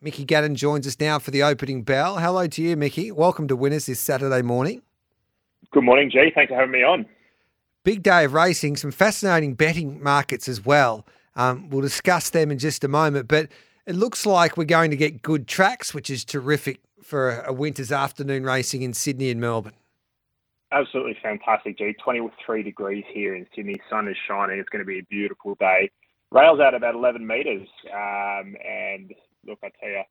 Mickey Gannon joins us now for the opening bell. Hello to you, Mickey. Welcome to Winners this Saturday morning. Good morning, G. Thanks for having me on. Big day of racing, some fascinating betting markets as well. Um, we'll discuss them in just a moment, but it looks like we're going to get good tracks, which is terrific for a winter's afternoon racing in Sydney and Melbourne. Absolutely fantastic, G. 23 degrees here in Sydney. Sun is shining. It's going to be a beautiful day. Rails out about 11 metres. Um, and look, I tell you,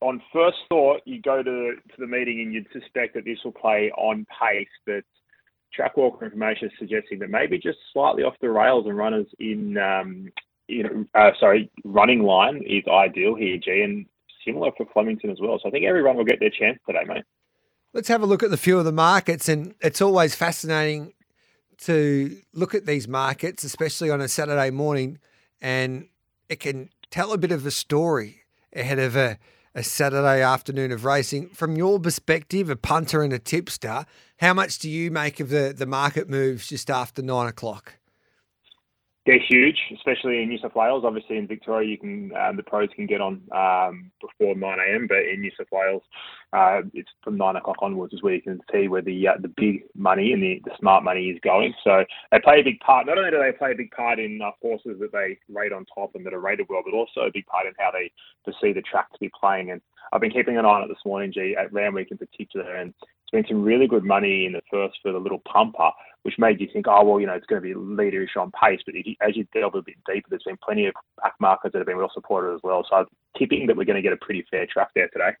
on first thought, you go to, to the meeting and you'd suspect that this will play on pace, but track walker information is suggesting that maybe just slightly off the rails and runners in, um, know, uh, sorry, running line is ideal here, G, and similar for Flemington as well. So I think everyone will get their chance today, mate. Let's have a look at the few of the markets, and it's always fascinating to look at these markets, especially on a Saturday morning, and it can tell a bit of a story ahead of a, a Saturday afternoon of racing. From your perspective, a punter and a tipster, how much do you make of the, the market moves just after nine o'clock? They're huge, especially in New South Wales. Obviously, in Victoria, you can um, the pros can get on um, before 9 a.m. But in New South Wales, uh, it's from 9 o'clock onwards is where you can see where the uh, the big money and the, the smart money is going. So they play a big part. Not only do they play a big part in uh, horses that they rate on top and that are rated well, but also a big part in how they perceive the track to be playing. And I've been keeping an eye on it this morning, G, at Randwick in particular, and it's been some really good money in the first for the little pumper which made you think, oh, well, you know, it's going to be leaderish on pace. But as you delve a bit deeper, there's been plenty of back markers that have been well supported as well. So I'm tipping that we're going to get a pretty fair track there today.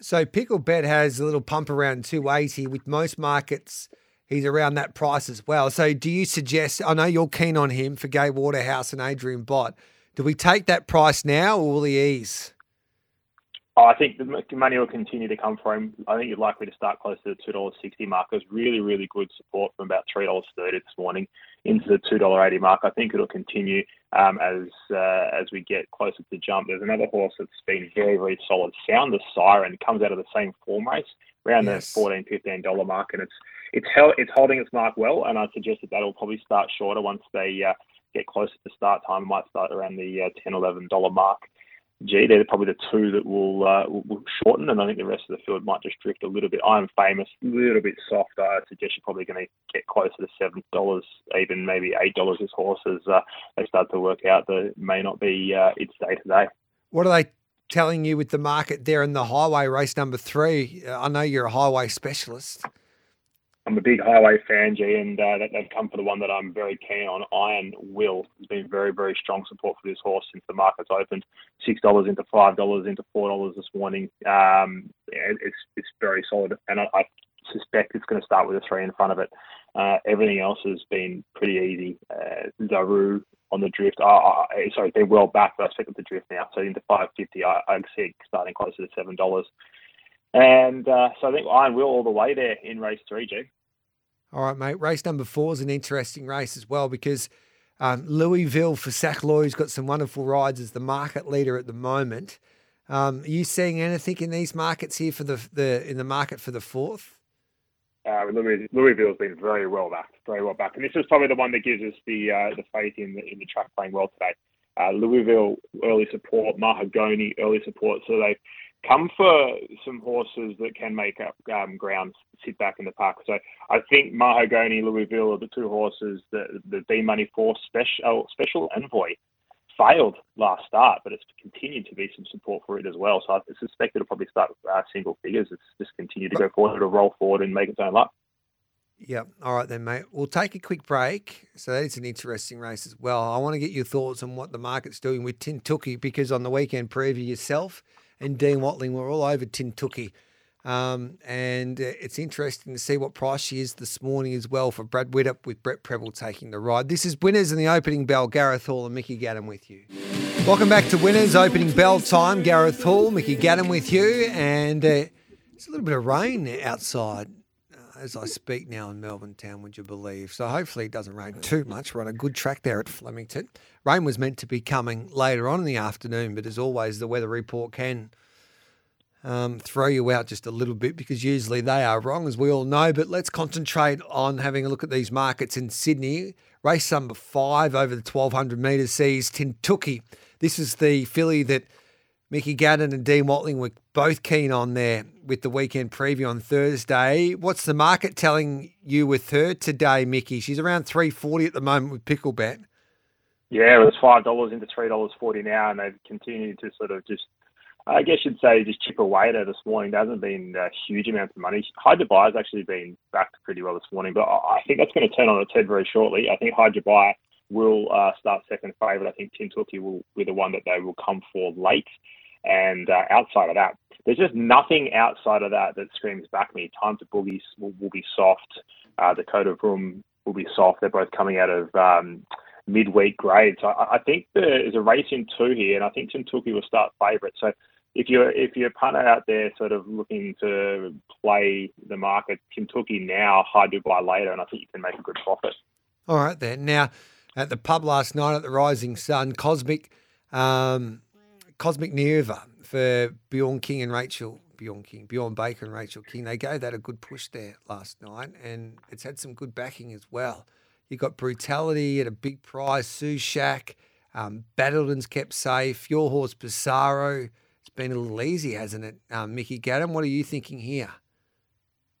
So Picklebet has a little pump around 280 with most markets. He's around that price as well. So do you suggest, I know you're keen on him for Gay Waterhouse and Adrian Bott. Do we take that price now or will he ease? Oh, I think the money will continue to come from. I think you're likely to start close to the two dollars sixty mark. There's really, really good support from about three dollars thirty this morning into the two dollar eighty mark. I think it'll continue um, as uh, as we get closer to jump. There's another horse that's been very, very solid. Sound the Siren comes out of the same form race around yes. the 14 15 dollar mark, and it's it's held, it's holding its mark well. And I suggest that that'll probably start shorter once they uh, get closer to start time. It might start around the uh, 10 11 dollar mark. G, they're probably the two that will, uh, will shorten, and I think the rest of the field might just drift a little bit. I'm famous, a little bit softer. I suggest you're probably going to get closer to seven dollars, even maybe eight dollars as horses uh, they start to work out that may not be uh, its day today. What are they telling you with the market there in the highway race number three? Uh, I know you're a highway specialist. I'm a big highway fan, G, and uh, they've come for the one that I'm very keen on. Iron Will has been very, very strong support for this horse since the market's opened. Six dollars into five dollars into four dollars this morning. Um, it's it's very solid, and I, I suspect it's going to start with a three in front of it. Uh, everything else has been pretty easy. Uh, Zaru on the drift. Uh, sorry, they're well back, but I expect them to drift now. So into 550, I, I see it starting closer to seven dollars. And uh, so I think Iron Will all the way there in race three, G. All right, mate. Race number four is an interesting race as well because um, Louisville for Zac Lloyd's got some wonderful rides as the market leader at the moment. Um, are you seeing anything in these markets here for the the in the market for the fourth? Uh, Louis, Louisville's been very well back, very well back, and this is probably the one that gives us the uh, the faith in the in the track playing well today. Uh, Louisville early support, Mahogany early support, so they come for some horses that can make up um, ground, sit back in the park. So I think Mahogany, Louisville are the two horses that the B Money Force special special envoy failed last start, but it's continued to be some support for it as well. So I suspect it'll probably start with uh, single figures. It's just continue to go forward, it'll roll forward and make its own luck. Yep. All right then, mate. We'll take a quick break. So that is an interesting race as well. I want to get your thoughts on what the market's doing with Tintuki because on the weekend preview yourself and Dean Watling were all over Tintuki. Um, and uh, it's interesting to see what price she is this morning as well for Brad Widdup with Brett Prebble taking the ride. This is Winners in the opening bell. Gareth Hall and Mickey Gannon with you. Welcome back to Winners opening bell time. Gareth Hall, Mickey Gannon with you. And uh, it's a little bit of rain outside as I speak now in Melbourne town, would you believe? So hopefully it doesn't rain too much. We're on a good track there at Flemington. Rain was meant to be coming later on in the afternoon, but as always, the weather report can – um, throw you out just a little bit because usually they are wrong, as we all know. But let's concentrate on having a look at these markets in Sydney. Race number five over the 1200 metres sees Tintuki. This is the filly that Mickey Gannon and Dean Watling were both keen on there with the weekend preview on Thursday. What's the market telling you with her today, Mickey? She's around 340 at the moment with Picklebet. Yeah, it was five dollars into three dollars forty now, and they've continued to sort of just I guess you'd say just chip away there this morning. There hasn't been a huge amount of money. Hard has actually been backed pretty well this morning, but I think that's going to turn on its head very shortly. I think Hard will uh, start second favourite. I think Tintuki will be the one that they will come for late. And uh, outside of that, there's just nothing outside of that that screams back me. Time to Boogies will, will be soft. Uh, Dakota Room will be soft. They're both coming out of um, midweek grades. I, I think there is a race in two here, and I think Tintuki will start favourite. So if you're if you're a punter out there sort of looking to play the market, Tintuki now, high Dubai later, and I think you can make a good profit. All right then. Now at the pub last night at the Rising Sun, Cosmic um, Cosmic Nova for Bjorn King and Rachel Bjorn King, Bjorn Baker and Rachel King. They gave that a good push there last night, and it's had some good backing as well. You got brutality at a big price. Sue Shack, um, Battleton's kept safe. Your horse Pissarro. It's been a little easy, hasn't it, um, Mickey Gannon? What are you thinking here?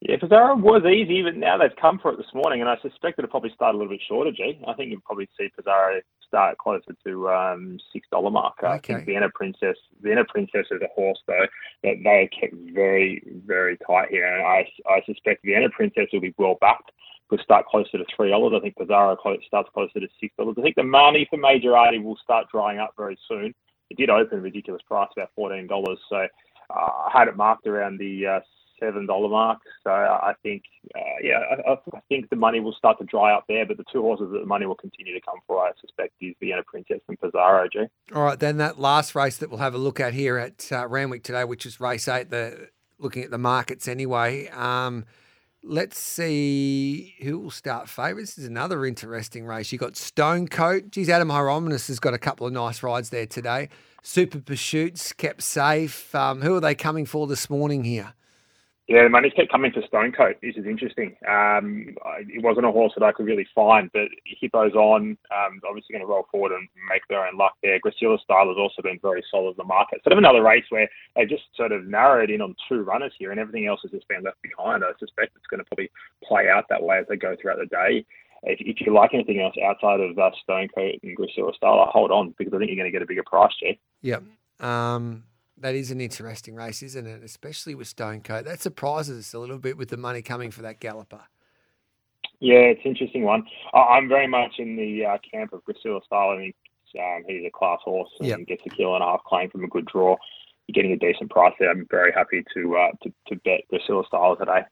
Yeah, Pizarro was easy, but now they've come for it this morning, and I suspect it'll probably start a little bit shorter, G. I think you'll probably see Pizarro start closer to um, six dollar mark. Okay. I think Vienna Princess, Vienna Princess is a horse though that they kept very, very tight here, and I, I suspect Vienna Princess will be well backed. Will start closer to three dollars. I think Pizarro starts closer to six dollars. I think the money for Majorati will start drying up very soon it did open a ridiculous price, about fourteen dollars. So uh, I had it marked around the uh, seven dollar mark. So I think, uh, yeah, I, I, think the money will start to dry up there. But the two horses that the money will continue to come for, I suspect, is Vienna Princess and Pizarro. G. All right, then that last race that we'll have a look at here at uh, Randwick today, which is race eight. The looking at the markets anyway. Um, Let's see who will start favourites. This is another interesting race. You got Stonecoat. Geez, Adam Hyeronimus has got a couple of nice rides there today. Super Pursuits kept safe. Um, who are they coming for this morning here? Yeah, the money's kept coming for Stonecoat. This is interesting. Um, it wasn't a horse that I could really find, but Hippo's on. Um, obviously going to roll forward and make their own luck there. Gracilla Style has also been very solid in the market. Sort of another race where they've just sort of narrowed in on two runners here, and everything else has just been left behind. I suspect it's going to probably play out that way as they go throughout the day. If, if you like anything else outside of uh, Stonecoat and Gracilla Style, hold on because I think you're going to get a bigger price, Jay. Yep. Um that is an interesting race, isn't it? Especially with Stonecoat. That surprises us a little bit with the money coming for that galloper. Yeah, it's an interesting one. I'm very much in the uh, camp of Gracilla Style. I think um, he's a class horse and yep. gets a kilo and a half claim from a good draw. You're getting a decent price there. I'm very happy to uh, to, to bet Gracilla Style today.